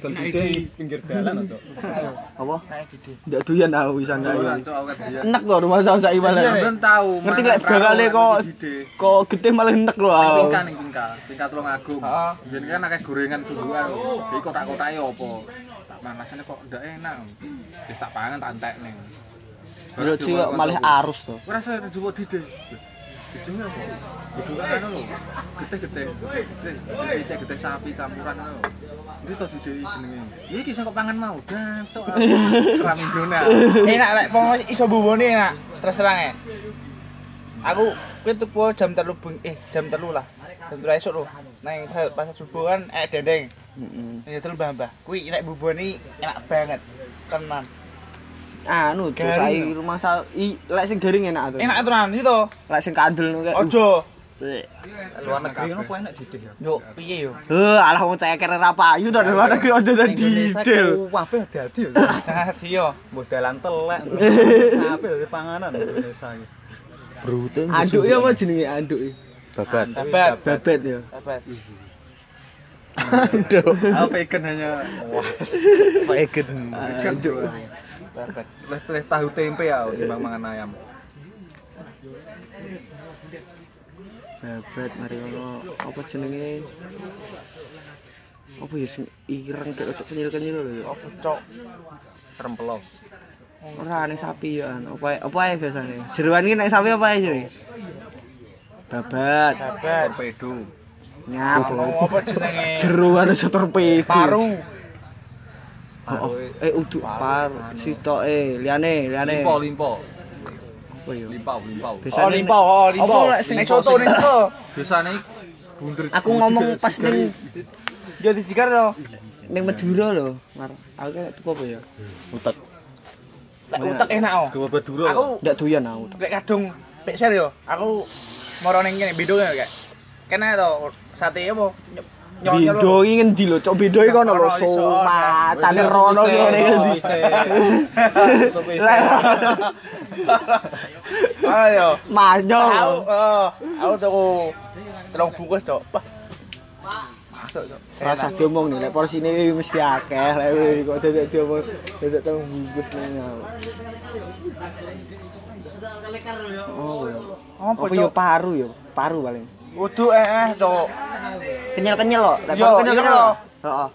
Dol gede pinggir dalan aja. Apa? Ndak doyan aku wisan cok awet dia. Enek to rumah saya saiki malah. Ben tahu. Ngerti lek bakale kok kok gede malah enek lho aku. Tingkat ning tingkat, tingkat tulung agung. Yen kan akeh gorengan suguhan. Iki kotak-kotake opo? Tak panasane kok ndak enak. Wis tak pangan tak entekne. Yo sih kok malah arus to. Ora saya njupuk dide. Dide apa? Kan lho. Gede-gede. Gede gede sapi campuran lho. Iki to dide jenenge. Iki sing kok pangan mau. Dancok. Seram Indona. Enak lek wong iso bubone enak. Terus terang ya. Aku kuwi tuku jam 3 beng eh jam 3 lah. Jam 3 esuk lho. Nang pasar subuh kan eh dendeng. Heeh. Ya terus mbah-mbah. Kuwi nek bubone enak banget. Tenan. Anu to saiki rumah saya i lek sing garing enak to. Enak tenan itu. Lek sing kandel nu kayak. Ojo. Luar negeri ngono kok enak dide ya. Yo piye yo? Heh, alah wong ceker ra payu to luar negeri ojo tadi didel. Kabeh dadi lho. Dadi yo. Mbok dalan telek. Kabeh dari panganan Indonesia iki. Brute. Anduk ya apa jenenge anduk iki? Babat. Babat. Babet ya. Babat. Anduk. Aku vegan hanya vegan. Anduk. Babat. Leh-leh tahu tempe ya timbang mangan ayam. Babet mari ngono apa jenenge? Apa ya sing ireng kayak otak kenyil-kenyil lho. Apa cok? Rempelo. Ora ning sapi ya. Apa apa ae biasane? Jeroan iki nek sapi apa ae jenenge? Babat. Babat. Torpedo. Nyap. Apa jenenge? Jeroan iso torpedo. Paru. Oh, oh. Eh uduk par sitoke liyane liyane. Limpo, limpo. Apa ya? Limpau, limpau. Oh, limpo, oh, limpo. Apa lek sing Nek soto ning to. Biasane bunder. Aku ngomong pas ning Yo disigar to. ning Madura lho. Mar. Aku kan tuku apa ya? Utek. Lek utek enak oh. Sego Madura. Aku Ndak doyan aku. lek kadung pekser yo. Aku moro ning kene kayak. Kene to sate apa? Bindo iki ngendi lho, cok bindo iki kono lho, Ora iso, so matane rono Bisa, ngene ngendi. bisa. Ayo. Manyol. Aku, oh, aku tuku telung bungkus, Cok. Masuk, Cok. Rasa diomong nih, lek porsine iki mesti akeh, lek iki kok dadak diomong dadak teng bungkus aku. Oh. Apa, yo paru yo, paru paling. Kudu eh, eh, Cok. Kenyal-kenyal lek Yo, paru kenyal-kenyal. Heeh.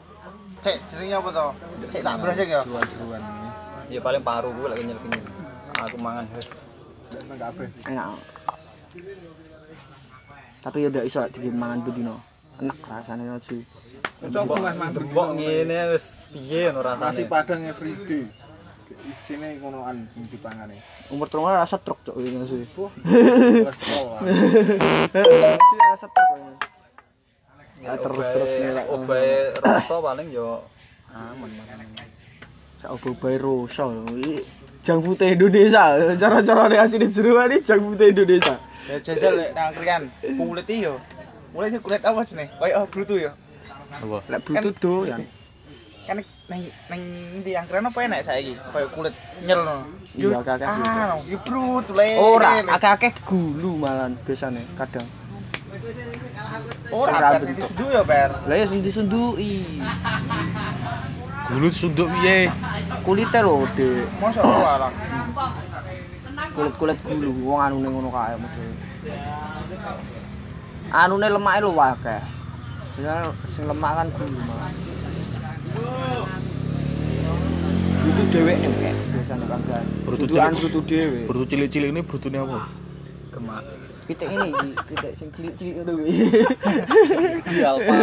Cek, jenenge apa to? Cek tak brosek ya. Jeruan-jeruan ini. Ya paling paru gue lek kenyal-kenyal. Aku mangan heh. Kabeh. Enak. Tapi yo ndak iso lek dimangan bedino. Enak rasane no sih. Coba mas mantep kok ngene wis piye rasane. Nasi padang everyday. Isine ngonoan sing dipangane. Umur terus rasa truk cok ini sih. Lah. Sih rasa truk ini. Ya terus terus nih lek Obahe rasa paling yo aman obo-obae rosa lho. Iki jang putih Indonesia. Cara-cara nek asine jeruan iki jang putih Indonesia. Ya jajal lek nang krian kulit yo. Kulit iki kulit apa jenenge? Kayak brutu yo. Lek brutu doyan. Kan nang nang ndi angkran apa enak saiki? Kayak kulit nyel no. Iya, akeh-akeh brutu. Ah, yo brutu le. Ora, akeh-akeh gulu malan biasane kadang. Ora, bentuk. disudu yo, Ber. Lah ya sing disunduki. Gulu sunduk piye? Kulite lho, Dik. Mosok ora. Kulit-kulit gulu wong anune ngono kae model. Anune lemake lho akeh. Biasane sing lemak kan gulu malah. Itu dheweke kayak biasane kagak. Brutu cilik. brutu dhewe. Brutu cilik-cilik ini brutune apa? Gemak. Pitik ini, pitik sing cilik-cilik ngono kuwi. Di alpa.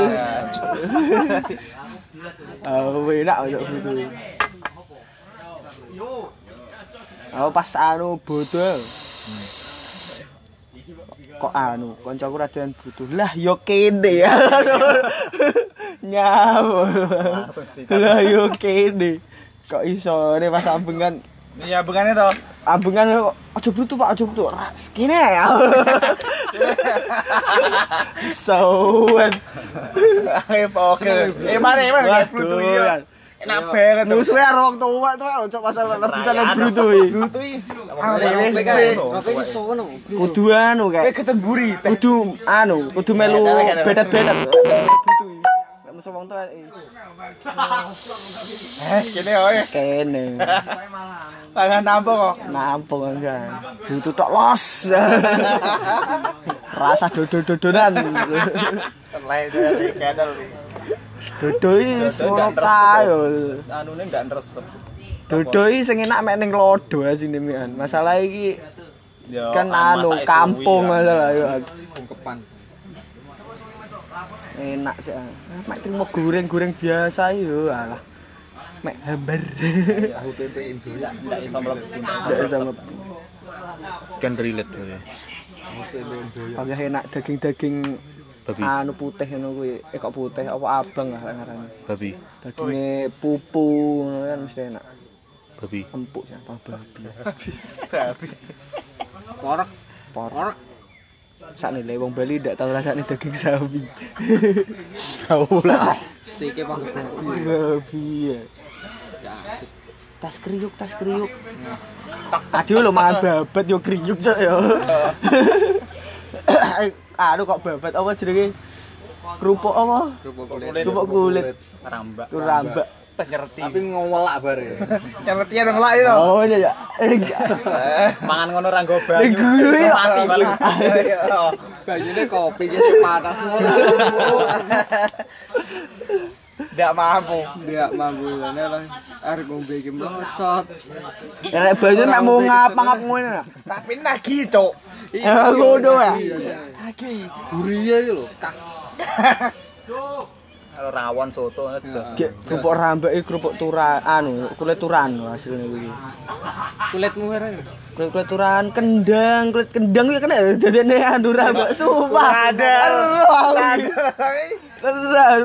Oh, enak kok brutu. Oh, pas anu bodol. Kok anu, kancaku ra doyan brutu. Lah yo kene ya. Nyawol. Langsung sikat. Lah yo kene. Kok iso ne pas ambengan Iya, bengane to. ambengan kok aja brutu Pak, aja brutu. Ra kene ya. Sawan. Ayo oke. Eh mari mari brutu iya. Enak banget. Musuhe karo wong tuwa tuh lho cok pasal rebutan nang brutu iki. Brutu iki. Kudu anu Kowe kayak ketemburi. kudu anu, kudu melu bedat-bedat. Brutu iki. Gak nepsu wong tuwa. Eh, kene oe. Kene. Pangan nampung kok. Nampung enggak. Butuh tok los. Rasa dodo-dodonan. Lain dari kedel. Ngono kae. lho. Anune ndak nresep. Dodo iki sing enak mek ning lodo asine mian. Masalah iki Ya, kan anu kampung masalah yo. ungkepan. Enak sih. ah. Mek terima goreng-goreng biasa yo alah. Mek hambar. Tahu tempe Indonesia ndak iso mlebu. Ndak bisa nge- Kan relate ya. Tahu tempe Indonesia. Pakai enak daging-daging Babi, anu putih ngono kuwi. Eh kok putih apa abang lah ngarane. babi, Dagingnya pupu ngono kan mesti enak. babi. Empuk ya apa babi. Habis. Porok, Porok. Sakne le wong Bali ndak tau rasane daging sapi. Tahu lah. Stike panggo babi. Babi ya. Tas kriuk, tas kriuk. Tadi lo mangan babat yo kriuk cok yo. Aduh kok babat apa jenenge? Kerupuk apa? Kerupuk kulit. Kerupuk kulit. Rambak. Rambak. Penyerti. Tapi ngowelak bare. Nyerti ada ngelak itu. Oh iya ya. Mangan ngono ra nggo ya. Mati paling. Banyune kopi ya panas semua. Ndak mampu. Dia mampu lane lah. Arep ngombe iki mlocot. Nek banyu nek mau ngap-ngap ngono. nah. Tapi nagi, Cuk. Eh ngono ya. Nagi. Guriye iki lho, kas. Rawon soto aja. Kerupuk rambak iki kerupuk turan anu kulit turan lho hasilnya iki. Kulitmu ora. Kulit kulit turan kendang, kulit kendang iki kena dadene anu rambak sumpah. Ada. Tenan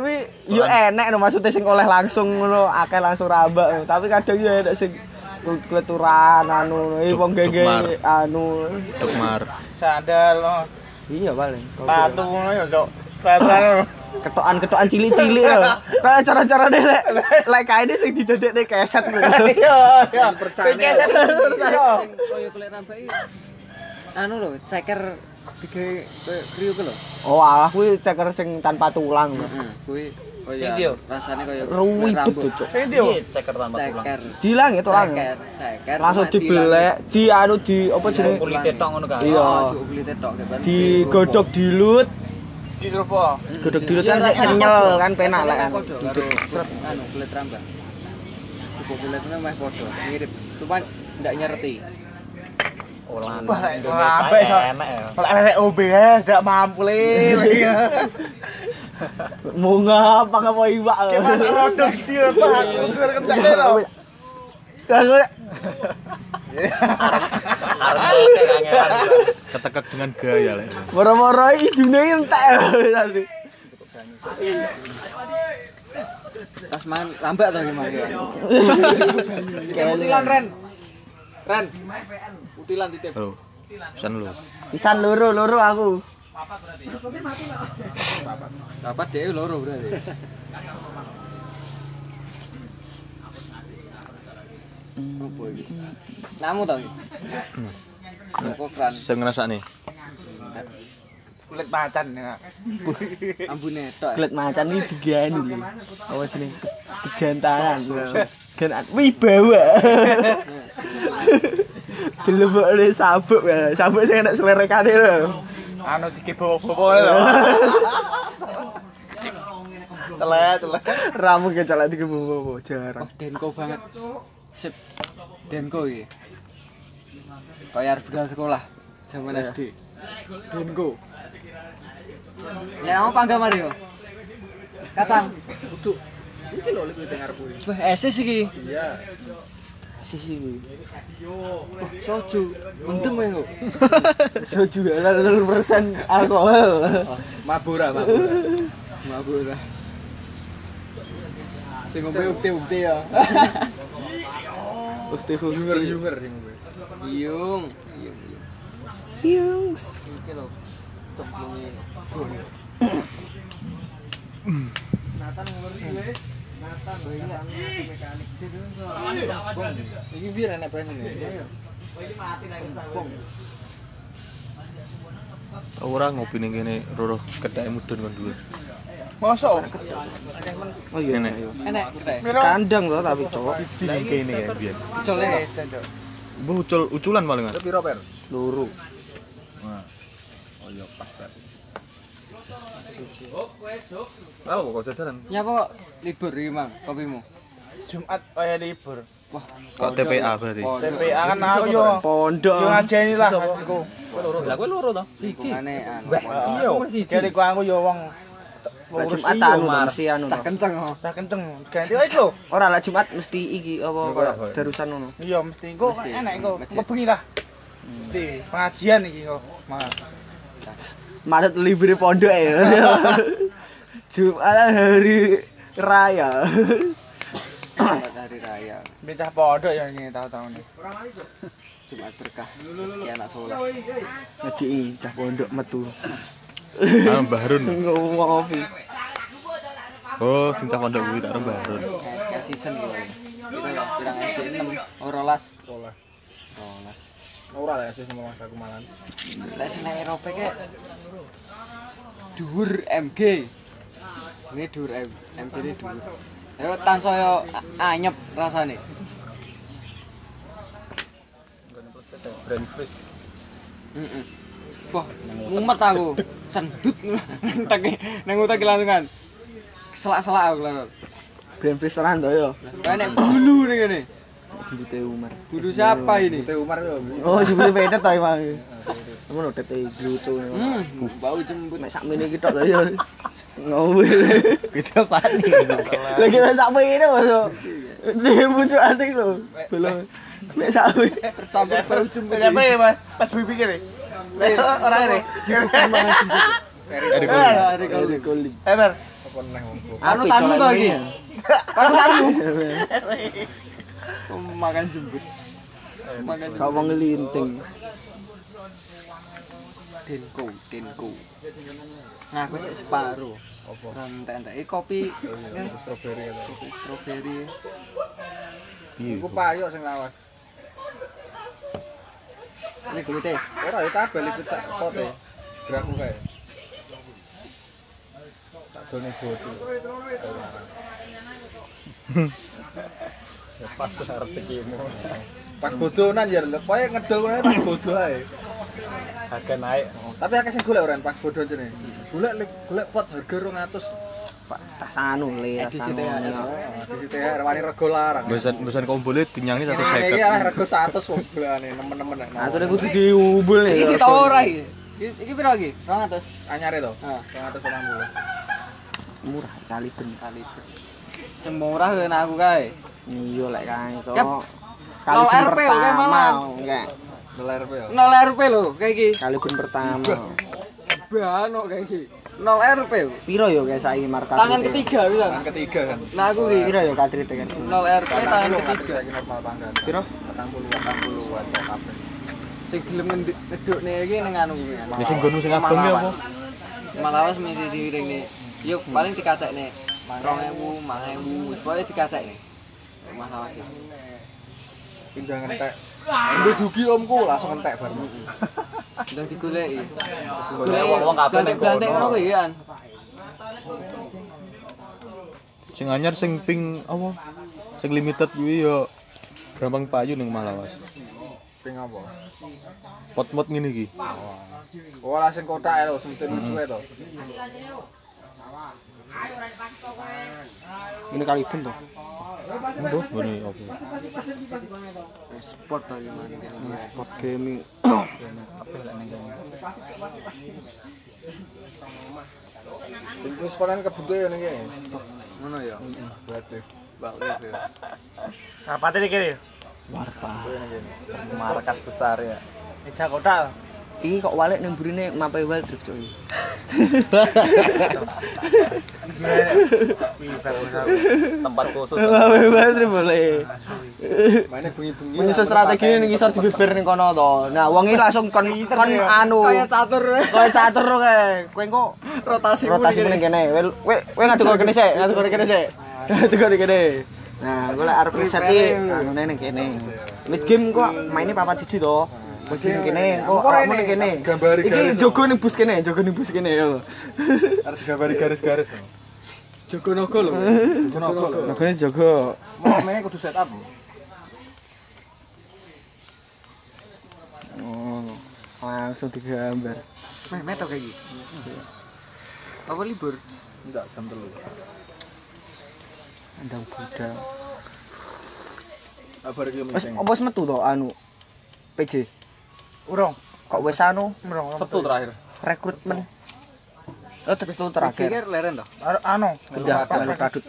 wi yo enek no maksudnya sing oleh langsung ngono akeh langsung rambak tapi kadang yo enek sing kulit kulit turan anu iki wong Duk- gege dukmar. anu Tukmar. Sandal lo. iya paling Patu ngono ya, Cuk. Peraturan. ketokan-ketokan cilik-cilik lho. Kayak cara-cara deh lek lek kae sing didadekne keset lho. Iya, iya. Percane. Pikir iya. Sing koyo kulit rambak iki. Anu lho, ceker koyo kriuk lho. Oh, alah kuwi ceker sing tanpa tulang. lho. Heeh, kuwi Sing dia? rasane tuh, Cuk. Sing ndi, yo? Ceker tanpa tulang. Ceker. Dilang ya tulang. Ceker, ceker. Langsung dibelek, di anu di apa jenenge? Kulite tok ngono kan. Iya. Oh, cuk kulite tok. Digodhog dilut, Di rupo. godhog dilut kan sik kenyal kan penak lek kan. Seret anu kulit rambak. Kulit kulitnya meh padha, mirip. Cuman ndak nyereti. Olan Wah, Indonesia lambe, so. enak ya. Kalau lek OBS ndak mampu le. Mau ngapa ngapa iwak. Mas rodok dia Pak. Ukur kentek lho. Arep kangelan. Ketekek dengan gaya lek. Moro-moro idune entek tadi. Pas main rambak to gimana ya? Utilan Ren. Ren. Utilan titip. Halo. Pesan lu. Pisan loro loro aku. Dapat dhewe loro berarti. Apa iki? Namu to iki? Saya ngerasa nih. Kulit macan ya. ambune tok. Kulit macan ini digani lho. Apa jenenge? Kegantangan. Gan wibawa. Dilebokne sabuk ya. Sabuk sing enak selerekane lho. Anu dikebo-bobo lho. Telet, telet. Ramu kecelak dikebo jarang. Oh, Denko banget. Sip. Denko iki. Kayak arep budal sekolah zaman SD. Denko. Ya mau pangga mari yo. Kacang. Duduk. Iki lho wis dengar kuwi. Wah, esis iki. Iya. Sisi. Wah, soju. Mendem ya kok. Soju ya 0% alkohol. Mabura, mabura. Mabura. Sing ngombe ukti-ukti ya. Ukti Yunger, yunger sing ngombe. Iyung. Iyung. Yung. Iki lho. Cemplunge. Nathan ngulur iki. Biar enak. Ora ngopi ning kene roro kedake mudun kon dulu. Mosok. Oh iya. Enek. Enak? Kandang loh tapi cowok. Sini kene ya biyen. Cole kok. Bu ucul uculan paling Itu piro per? Luru. Nah. Oh iya pas per. Oh, kok jajaran? Nyapa kok libur iki, Mang, kopimu? Jumat kaya libur. Wah, Kok TPA berarti. TPA kan aku yo Pondok. yo ngajeni lah asliku. Lah kowe loro to? Anu. Iya. Jadi ku aku yo wong Lah Jumat anu mesti anu. Tak kenceng oh. tak kenceng. Ganti wis lho. Ora lah Jumat mesti iki apa iya. darusan ngono. Iya mesti engko enak engko. Bengi lah. Mesti pengajian iki kok. Mas. Maret libur pondok ya. Jumat hari raya. Hari raya. Bocah pondok ya ini tahu-tahu nih. Jumat berkah. Rezeki anak soleh. Ngedi cah pondok metu. Ah, Mbah Harun. Ngomong ngopi. Oh, sing cah pondok kuwi tak Mbah Harun. Kayak season gitu. Kita ya pirang SD 6 orolas. Rolas. Rolas. Ora lah sih sama mas aku malan. Lek sing nang Eropa kayak dhuwur MG. Ini dhuwur M, MG ini dhuwur. Ayo tansaya a- anyep rasane. Brand fresh. Heeh. Wah, mumet aku. Sendut nang nang utak langsungan. Selak-selak aku lah. Brand fresh tenan to yo. Enek bulu ning kene. Jembute Umar. Bulu siapa ini? Teh Umar yo. Oh, jembute pedet to emang. Ngono tete lucu. Hmm, bau jembut. Nek sakmene iki tok to yo. Ngombe. Kita panik. Lah kita sakmene masuk. Dia muncul aneh lho. Belum. Nek sakmene. Tercampur bau jembut. Siapa ya Mas? Pas bibi kene. Lah ora ini. Eri Eri Ah, Kuli. ada kali. Kulit. Eh Bar. apa neh wong kok. Panutanmu to iki. Panutanmu. Makan jembut. Makan Kau wong ngelinting. denko, denko. Ngaku sik separo. Apa? Rantai-rantai Eh, kopi. Strawberry itu. Kopi strawberry. Iya. Iku payo sing lawas. Ini kulitnya. Ora ya tabel ikut sak pote. Gerakku kae. Tak done bojo. Ya pas rezekimu. Pas bodonan ya lho, kowe ngedol kowe pas bodo ae. Agak naik. Tapi akeh sing golek ora pas bodo jene. Golek golek pot harga 200. Pak tas anu le tas Edisi anu. THR. Di situ ya wani rego larang. Bosan bosan kompole dinyangni Ini 150. iki lah rego 100 wong golekane nemen-nemen. Atur kudu diumbul nih. Iki tau ora iki. Iki piro iki? 200 anyare to. Ah. 280. Murah kali ben. kali. Semurah kan aku kae. Iya lek. Kali Nol ben RP oke malah. Enggak. Dolar ya. 0 RP lho kayak iki. Kali ben pertama. Bano kayak iki. 0 RP. Piro yo guys saiki market. Tangan ketiga bisa. Yang ketiga kan. Nah aku iki Piro yo katrit kan. 0 RP tangan ketiga. Saiki normal pangkat. Piro? 40 80-an kok kabeh. Sing gelem ngedukne iki ning anu kuwi. Ya sing gono sing abang ya apa? Malawas mesti diiringne. Yo paling dikacekne 2000, 5000, wis pokoke dikacekne. Malawas iki. Pindah ngentek. Ambil dugi omku langsung ngentek bareng. Ndang digoleki. Golek wong kabeh ning Blantek ngono kuwi kan. Sing anyar sing ping apa? Sing limited kuwi yo gampang payu ning Malawas. Ping apa? Pot-pot ngene iki. Oh, lah sing kotak lho, sing lucu to. Ini kali ben to. Mbah, ngene apa? Spot to gimana kene. Spot gaming. Sing wis panen kebutuh ya ning kene. Ngono ya. Berarti. Ya. Apa tadi kene? Markas besar ya. Eja kota. Iki kok walek nang burine mapai wild drift coy. Tempat khusus. Mapai wild drift boleh. Mainnya bengi-bengi. Menyusun strategi ning ngisor dibeber ning kono to. Nah, wong iki langsung kon kon anu. Kayak catur. Kaya catur kok kae. Kowe engko Rotasi rotasi ning kene. Kowe kowe ngadu kok kene sik, ngadu kok kene sik. Ngadu kok kene. Nah, gue arep riset iki anu ning kene. Mid game kok maine papat siji to. Posisi ning kene, kok ning kene. Gambari Iki garis. jogo ning bus kene, jogo ning bus kene yo. Harus gambari garis-garis. Jogo nogo lho. Nagone jaga. Mau main kudu set up. Oh. Langsung digambar. Meh meto kayak gitu. Apa libur? Enggak jam telu. Andang budal. Kabar iki Wes meeting. apa wis metu to anu PJ? Urung, Kok wis anu urung. Sabtu terakhir. rekrutmen? Oh, tetu Terakhir terakhir. leren toh. Ar- Anu, Udah melu kadut.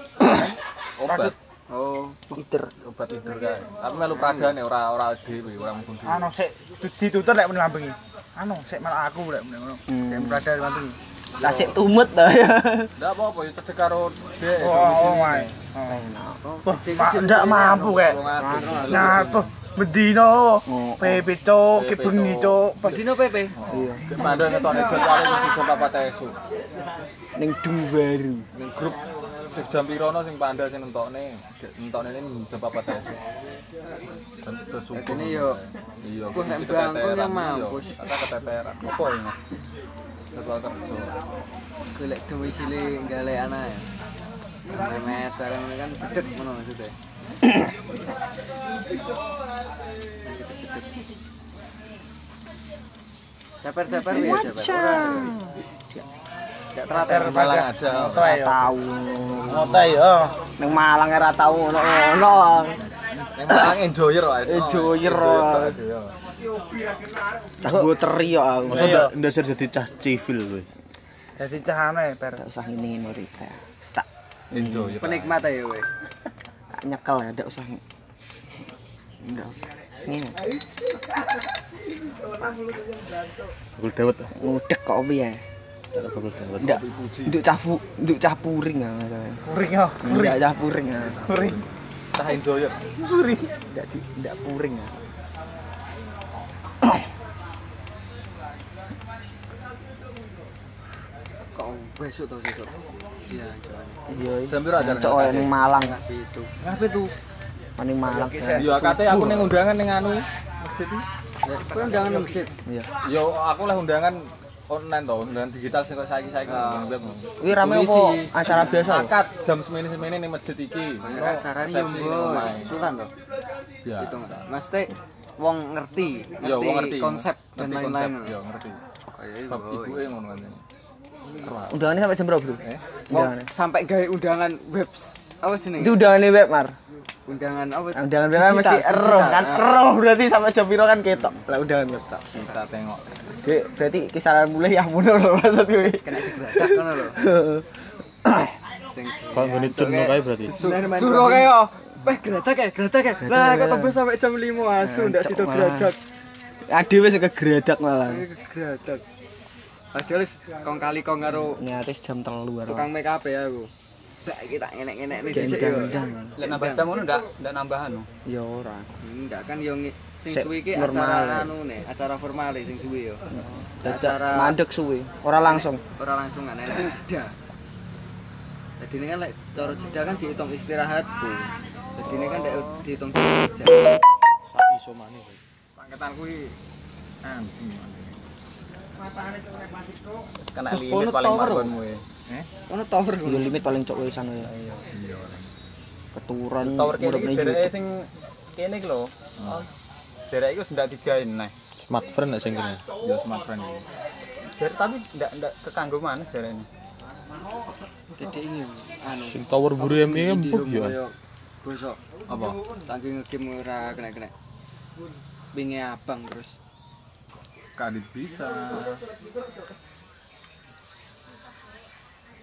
Obat. Oh, Iter. Obat tidur kae. Tapi melu pradane ora ora dhewe, ora mung dhewe. anu sik ditutur lek muni lambengi. Anu sik malah aku lek muni ngono. Hmm. Kayak berada di lambengi. Lah sik tumet ta ya. Enggak apa-apa ya cedek karo dhek Oh, oh, wae. Oh. Kecil ndak mampu kek. Nah, tuh bedino Oh. PP cok, PP, ki bengi cok. Dino PP. Iya. Kemana ngetone jadwale mesti jam 4 esuk. Ning du baru. Ning grup sing jam pirono sing panda sing nentokne, nentokne ini jam 4 esuk. Jam subuh. Jadi yo Iya, Wah, nek bangku keteteran, ya iya. mampus. Kata keteteran. Apa ini? Jadwal kerja. golek domisili gale anak ya. Memet barang ini kan cedek ngono maksudnya. Cedek-cedek. Saper-saper ya saper. Gak teratur Malang aja. Ngoto ae yo. Tahu. Ngoto ae yo. Ning Malang ora tau ngono ngono. Ning Malang enjoyer wae. Enjoyer. Cah gue teri yo aku. Masa ndak ndak sir jadi cah civil kowe. Dadi cahane per. Ndak usah ngene-ngene Rita. Tak Enjoyer. penikmat ya we. Tak nyekel ya, ndak usah. Ndak. Ngene. Bakul dawet. Ngudek kok piye? Bakul dawet. Ndak. Nduk cah fu, nduk cah puring ah. Kuring yo. Ndak cah puring ah. Kuring. Cah enjoyer. Ndak di ndak puring ah. besok tau besok. Iya. Jam piro acara? Cok ning Malang. Enggak itu. Ngapain itu? Ning Malang. Yo kate aku ning undangan ning anu masjid iki. Kau jangan nunggu Iya. Yo aku lah undangan online to, undangan digital sing kok saiki-saiki Ah. web. Kuwi rame apa Polisi. acara biasa? Akad jam semene-semene ning masjid iki. Acaranya yo ning. Sultan toh. Ya. Mesti wong ngerti, Yo wong ngerti konsep dan lain-lain. konsep, Yo ngerti. Kayak Bab ibuke ngono kan. Undangannya sampai jam berapa, Bro? Eh? Undangannya. sampai gawe undangan web apa jenenge? Itu undangannya web, Mar. Undangan apa? Undangan web kan mesti eroh kan. Ah. Eroh berarti sampai jam piro kan ketok. Lah undangan web tak. Kita tengok. Dek, berarti kisaran mulai ya mundur loh maksud gue. Kena digeradak ngono lho. Sing Kok ngene jeneng kae berarti. Suruh kayak Weh geradak ya, geradak ya. Lah kok tembus sampai jam 5 asu ndak situ geradak. Ade wis kegeradak malah. Geradak. Padahal wis kong kali kong karo Niate jam 3 karo. tukang make up ya aku. Mbak kita ngenek-ngenek nih dhisik yo. Lek nambah jam ngono ndak ndak nambahan no. Ya ora. Enggak kan yo sing Sik suwi ki normal. acara anu nih, acara formal sing suwi yo. Acara mandek suwe. Ora langsung. ora langsung kan enek jeda. Jadi ini kan lek cara jeda kan dihitung istirahatku. Jadi ini kan dihitung jeda. Sak iso maneh. Pangketan kuwi anjing. Wis kena Oh, limit paling tower, margonmu e. Ono tower ngono. limit paling cok wis anu ya. Iya. Urip iki ning jereke sing kene iki lho. Oh. Jereke iki wis ndak digawe neh. Smart friend nek sing kene. Yo smart friend iki. Jer tapi ndak ndak kekanggo mana jarene. Gede ini anu. Sing tower empuh rumah ya. yo Bosok Apa? tangki ngegame ora kena-kena. Binge abang terus. Kadit bisa.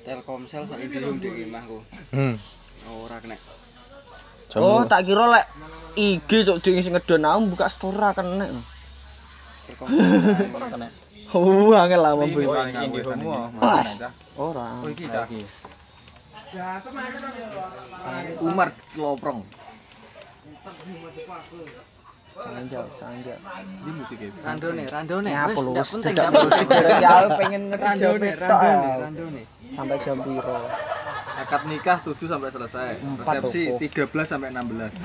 Telkomsel sak Indihome di imahku. Hmm. Ora kena. Oh, tak kira lek IG cok ding sing ngedon aku buka store ra kena. Telkomsel. Kena. Oh, angel lah mampu. Oh, Paling iki aku Indihome sana oh. iki. Mana, Cah? Ora. Oh iki cah. Umar Celoprong. Canjal, canjal. Ini musik e. Randone, randone. Ya Wis apa lu? ndak penting Dadak ndak penting. berarti aku pengen ngerti Randone, tok. randone, randone. Sampai jam piro? Akad nikah 7 sampai selesai. Empat Resepsi toko. 13 sampai 16.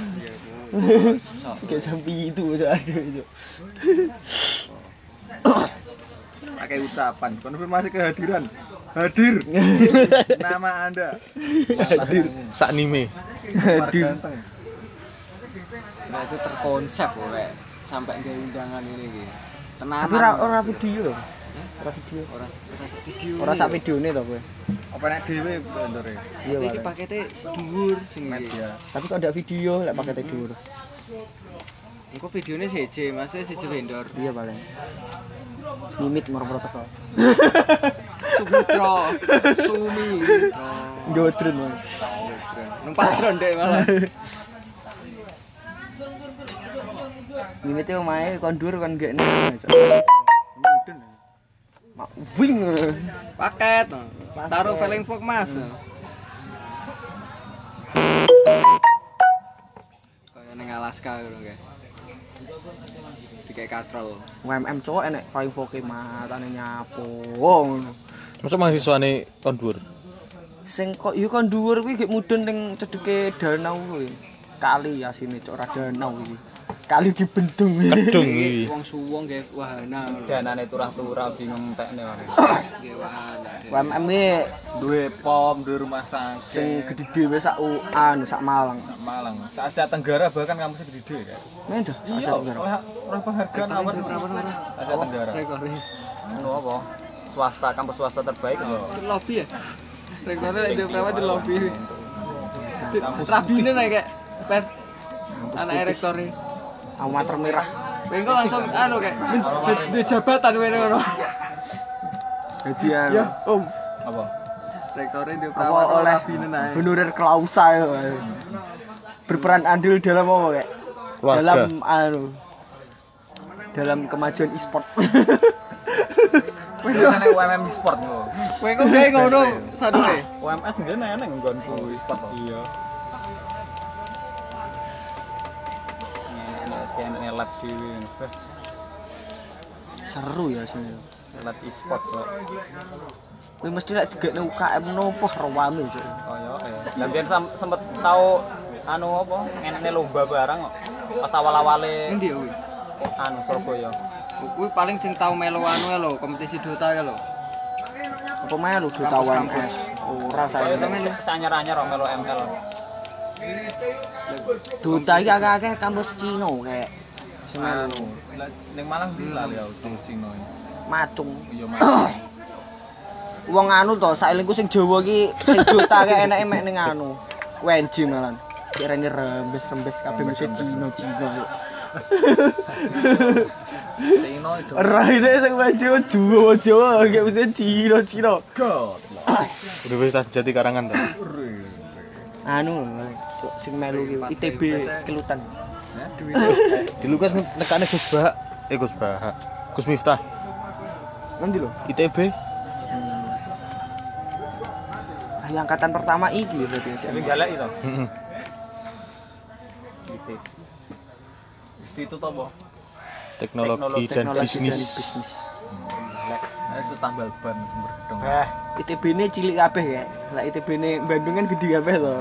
Kayak jam itu aduh itu. Pakai ucapan konfirmasi kehadiran. Hadir. Nama Anda. Hadir. Sak anime. Hadir. Nah itu terkonsep kok rek sampai nggak undangan ini iki. Tenanan. Tapi ora ora video lho. Ora video. ora ora sak video. Ora sak videone to kowe. Apa nek dhewe vendore? Iya, Tapi iki Pak. pakete dhuwur sing. Media. Tapi kok ndak video lek pakai tidur. Engko videone siji, maksudnya siji vendor. Iya paling. Mimit moro-moro teko. Sumitra, Sumi. Godren Mas. Nang patron dek malah. Mimit e omahe kon dhuwur kon gak. Mudun. Mak wing. Paket. Taruh feeling fog Mas. Kayak ning Alaska ngono kayak. Dikai katrol. UMM cowok enek 5K matane nyapo. ngono. Masa mahasiswane kon dhuwur. Sing kok yo kon dhuwur kuwi gek mudun ning cedeke danau kuwi. Kali asine cok ora danau iki. Kali dibendung. Kedung iki. Wong suwong nggih wahana. Danane turah-turah bingung tekne wae. Nggih wahana. UMM iki Duwe pom, duwe rumah sakit. sing gede dhewe sak UAN sak Malang. Malang. Se Asia Tenggara bahkan kampusnya gede-gede kan. Men dah. Iya, oleh oleh penghargaan awal Asia Tenggara. Anu apa? Swasta, kampus swasta terbaik loh. Di lobby ya. Lek di berapa di lobby. Rabine nek kayak pet anak rektore. Amater merah. Engko langsung anu kayak di, jabatan wene ngono. Hadiah. Ya, Om. Apa? Rektore di apa oleh honorer klausa berperan andil dalam apa kayak dalam anu dalam kemajuan e-sport Biasanya UMM di sport loh. Kowe kok kayak ngono sadure. UMS enggak neneng nggonku sport loh. Iya. Kayak lab dhewe. seru ya sini Lab e-sport so. Kowe mesti lek ning UKM nopo rewame cuk Kaya ya. Lah sempet tau anu apa? Ngenekne lomba barang kok. Pas awal-awale Endi kuwi? anu Surabaya. Kuwi paling sing tau melu anu lho, kompetisi Dota ya lho. apa melu Dota WMS ora saya anyar-anyar kok melu ML. Dota iki akeh-akeh kampus Cina kayak sing Anu, ning Malang bila ya di Cina. macung Iya Malang. wong anu to saelingku sing Jawa iki sing Dota kayak enake mek ning anu WNJ malan kirane rembes-rembes kabeh mesti Cina Cina yuk Cina itu. Raine sing maju Jawa Jawa kayak mesti Cina Cina God. Universitas Jati Karangan ta. Anu sing melu iki ITB Kelutan Di Lukas nekane Gus Bahak. Eh Gus Bahak. Gus Miftah. nanti lho ITB. Ah, angkatan pertama iki berarti Tapi galak itu. Heeh. Gitu. Institut apa? Teknologi dan teknologi dan bisnis. bisnis. Lek, ayo tambal ban sumber gedung. Eh, ITB ini cilik kabeh ya. Lah ITB ini Bandung kan gede kabeh to.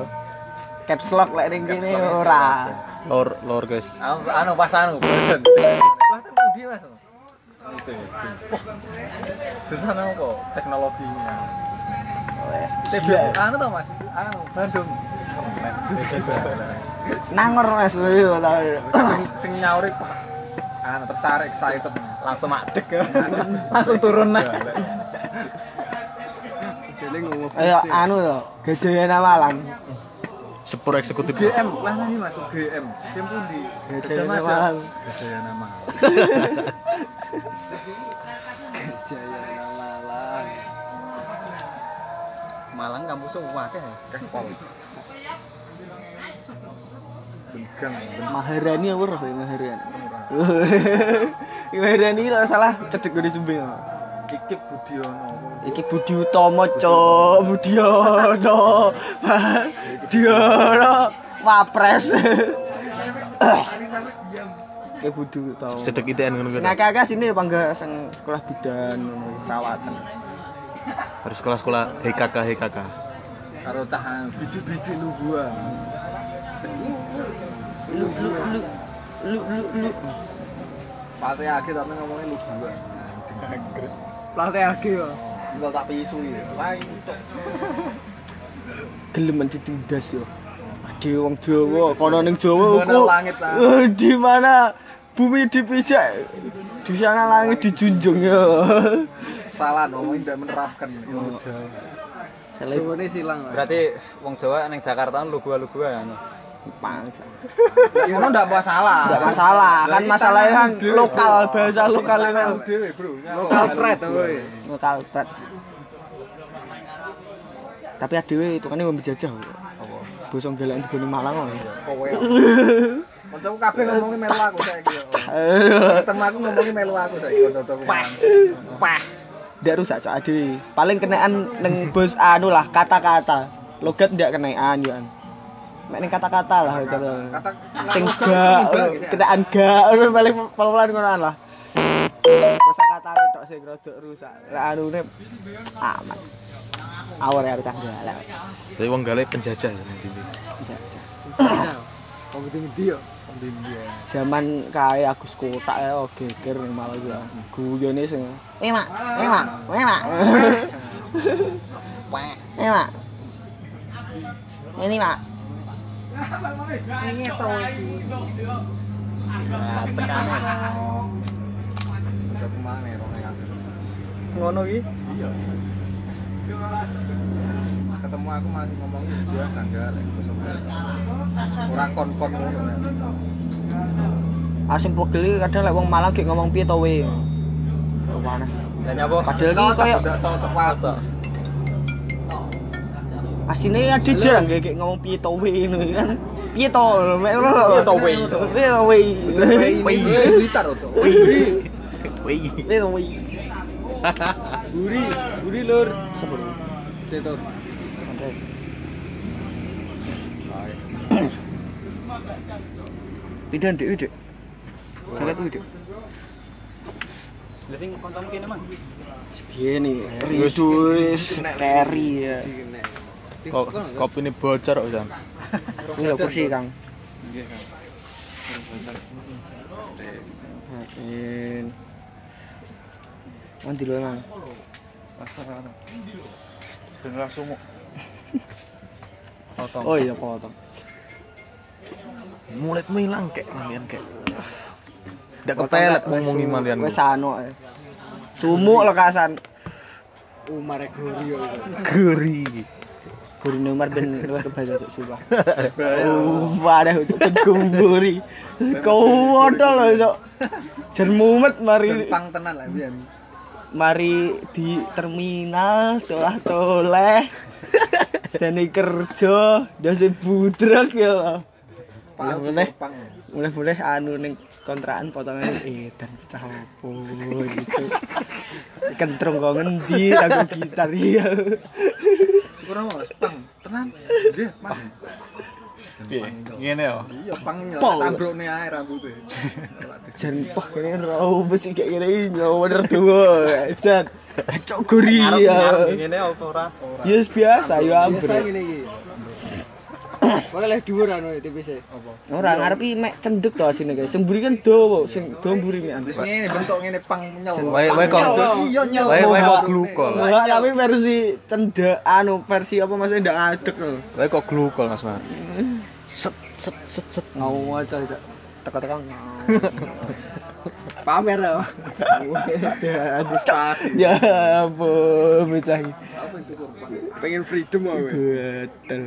Caps lock lek ning kene ora. Lor lor guys. Anu, anu pas anu. Lah kan dia Mas. Susah apa? Teknologinya. ITB anu tau Mas, anu Bandung. Nangor Mas yo ta. sing, nyauri Pak. anu tertarik excited langsung madek langsung turun nah Ayo anu to, Gajayana Malang. Sepur eksekutif. GM lah nanti masuk GM GM pun di Gajayana Malang. Gajah nama Jaya Malang. Malang kampusnya wakeh kepol Begang Maharani apa roh ya Maharani? Maharani kalau salah cedek dari Sumbing. Iki Budiono Iki Budi Utomo, Cok. Budiono. Budiono. Wapres. Iki Budi Utomo. Cedek ITN ngono kuwi. akeh-akeh sini bangga sing sekolah bidan ngono perawatan. Harus sekolah-sekolah HKK HKK. karo cah anu, biji-biji lu gua Lu lu lu lu lu lu. Pate akhir tapi ngomongnya lu gua anjing Pelatih lagi yo. Enggak tak pisu ya. Lain cok. Gelemen ditindas yo. Ade wong Jawa, kono ning Jawa uku. Eh, Di mana bumi dipijak, di sana langit dijunjung yo. Salah ngomongin tidak menerapkan ilmu Jawa. Selip Jawane silang. Berarti wong Jawa ning Jakarta lu gua ya. Ngono enggak masalah. Enggak masalah, kan masalahnya kan lokal bahasa lokal Bro. Lokal apa ya? Lokal pet. Tapi adewe itu kan yang menjajah. Basa gelekan di Malang kok. Kowe. Kancaku kabeh ngomongi melu aku saiki. Ketemu aku ngomongi melu aku saiki kanca-kancaku. Pah. Ndak rusak cok adewe. Paling kenaan neng bos anu lah kata-kata. Logat ndak kenaan yo. Mek ning kata-kata lah coba. Kata Sing gak kenaan gak paling pelan ngonoan lah. Kosa kata tok sing rodok rusak. Lah anune aman. Awor ya cah galak. Tapi wong gale penjajah ya intinya. Kok gede-gede ya? Zaman kae Agus Kotak ya oh, geger ning malah ya. Guyone sing Eh mak, eh mak, eh mak. Eh mak. Ini mak. Ini aku. Ngono iki. Iya. Ketemu aku masih ngomongin biasa enggak lek. Orang kon-kon ngono. Asing pegel iki kadang lek wong Malang gek ngomong piye to we. Kemana? Dan nyapa? Padahal iki koyo cocok wasa. Asine ada jarang gek gek ngomong piye to we ngono kan. Piye to? Mek ngono lho. Piye to we? Piye to we? Ini Blitar to. Piye to we? Buri, buri lur. Sebut. Cetor. Pidan dek dek. Jaket kuwi dek. Lah sing kancamu kene mang. Gini, Ridu wis teri ya. Kok kopi ini bocor kok Sam. Ini lho kursi Kang. Nggih, Kang. Makin. Nanti lho Kang. Pasar ana. Ben potong. Oh iya potong. Mulut hilang kek malian kek. Ndak kepelet ngomongi malian. Wis anu ae. Sumuk lekasan. Umar Gorio. Geri. Gurine Umar ben luwih kebaca cuk sumpah. Oh, wadah cuk kumburi. Kau ada lho cuk. Jan mumet mari Jepang tenan lah biyen. mari di terminal tolah toleh. Sedane kerja, dasi budrek ya. Mulai-mulai. Jepang. Mulai-mulai anu ning kontrakan potongan eh dan pecah opo gitu. Kentrung kok ngendi aku gitar ya. Syukur apa Jepang. Tenan. Nggih, Mas. Piye? Ngene yo. Iya, pang Pol. tambrukne ae rambutnya. Jan poh kene rau besi kayak gini nyawa bener tua. Jan. Cok guri ya. Ngene apa ora? Ya biasa ya Biasa ambre. ngene iki. Kok leh dhuwur anu tipis e. Ora ngarepi mek cendek to asine guys. Sing mburi kan dawa, sing dawa mburi mek. Wis ngene bentuk ngene pang nyel. Wae wae kok Iya nyel. wae wae kok glukol. Enggak, tapi versi cendek anu versi apa maksudnya ndak ngadeg lho. Wae kok glukol Mas Mar. Set set set set. Ngau aja aja. Teka-teka Pamer ya. Ya ampun, mecah. Pengen freedom aku. Betul.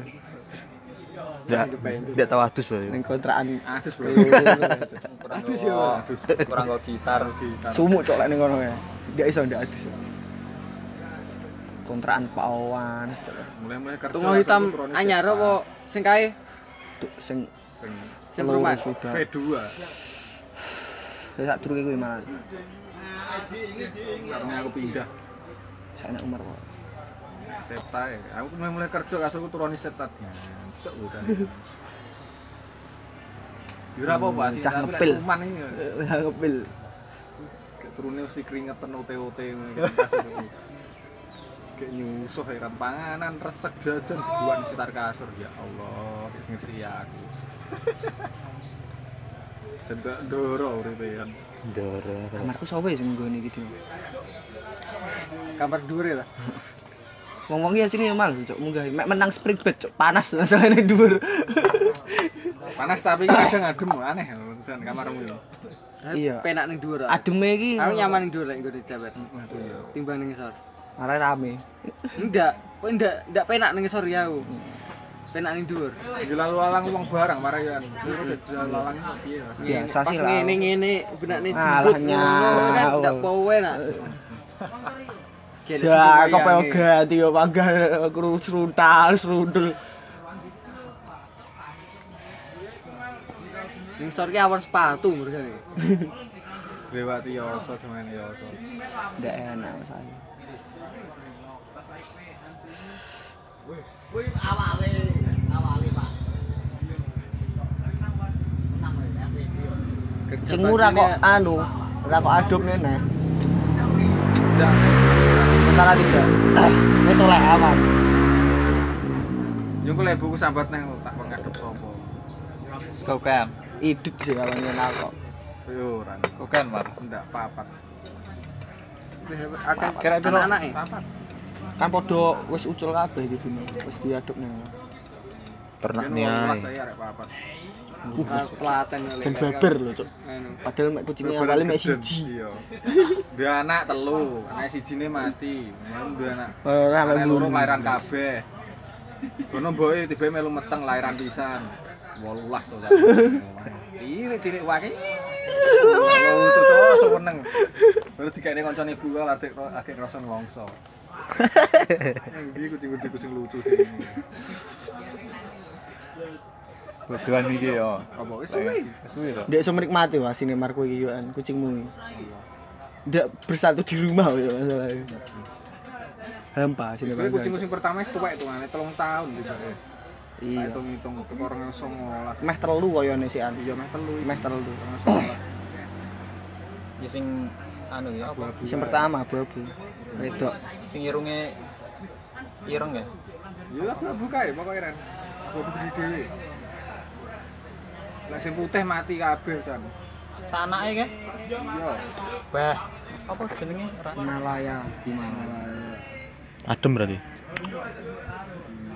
Ndak ndak tahu adus wae. Ning kontrakan Adus, Bro. Adus ya. Kurang kok gitar. Sumuk cok lek ning kono ya. Enggak iso ndak adus. Kontrakan pawan. Mulai-mulai kerja. Tunggu hitam anyar apa sing kae? Tuh sing Sing perumahan. sudah. V2. Saya sak durunge kuwi malah. Karena aku pindah Saya anak Umar kok. Septa ya. Aku mulai-mulai kerja kasurku turun Septa. Cok udah. Yura apa Pak? Cah ngepil. Ini. Ya kepil. Kayak turunnya si keringetan OT-OT. Kayak nyusuh ya kan panganan resek jajan dibuang di sekitar kasur ya Allah kayak sing ya aku Jadi ndoro uripe kan Ndoro. Kamarku ya sing nggone iki. Kamar dhuwur ya. Ngomong ya sini mal, cok munggah. Mek menang sprint bet, cok panas masalahnya dhuwur. Panas tapi kadang adem aneh dan kamarmu yo. Iya. Penak ning dhuwur. Ademe iki Aku nyaman ning dhuwur lek nggo dijabat. Timbang ning ngisor. arek rame. Enggak, kok enggak enggak penak ning ngisor ya aku. Penak ning dhuwur. Di lalu lalang wong barang marah yo. Lalu lalang piye? Biasa Pas sih lah. ngene ngene benakne Alah, jembut ngono kan nyaw. enggak powe nak. Jadi Ya, sebelum kok pengen wayange. ganti yo panggah kru seruntal, serundel. Ning ngisor ki awar sepatu mergane. Lewat Yoso cuman Yoso. Ndak enak masalahnya. Kerja Sing murah kok baktinya- anu, ora kok aduk nene. Tidak Sementara tidak. Wis oleh aman. Yo kok buku sambat nang tak ngadep sapa. Skokan. Iduk sih kalau nyenal kok. Yo ora. Skokan, Mar. Ndak papat. Akeh Kira piro? anak-anake. Papat. Kan podo wis ucul kabeh di sini. Wis diaduk nih. Ternak nih arek Telaten oleh. Dan baber lho, Cuk. Anu. Padahal mek kucingnya Beberan awalnya mek siji. Iya. Dia anak telu, anak sijine mati. Kemudian dua anak. Ora Anak mek loro bulu. lahiran kabeh. Kono mboke tiba melu meteng lahiran pisan. 18 to. Cilik-cilik wae. Lho cocok seneng. Baru dikene kancane ibu kok lagi lagi ngrasa ngongso. Ndi kucing-kucing sing lucu. Bodohan iki yo. Apa wis suwi? Suwi to. Ndek iso menikmati wah sini marku iki yo kucingmu. Ndak bersatu di rumah yo masalahnya. Hampa sini Kuwi Bang. kucing sing pertama wis tuwek tuh, 3 tahun gitu. Iya. Hitung-hitung ke orang 19. Meh telu koyone sih an. Iya meh telu. Meh telu. Ya sing anu ya apa? Yang pertama abu-abu. Wedok. Sing irunge ireng ya. Ya aku buka ya pokoknya Ren. Gua gede dhewe. Lah sing putih mati kabeh kan. Sanake ke? Iya. Bah. Apa jenenge? Ora Himalaya. Himalaya. Adem berarti.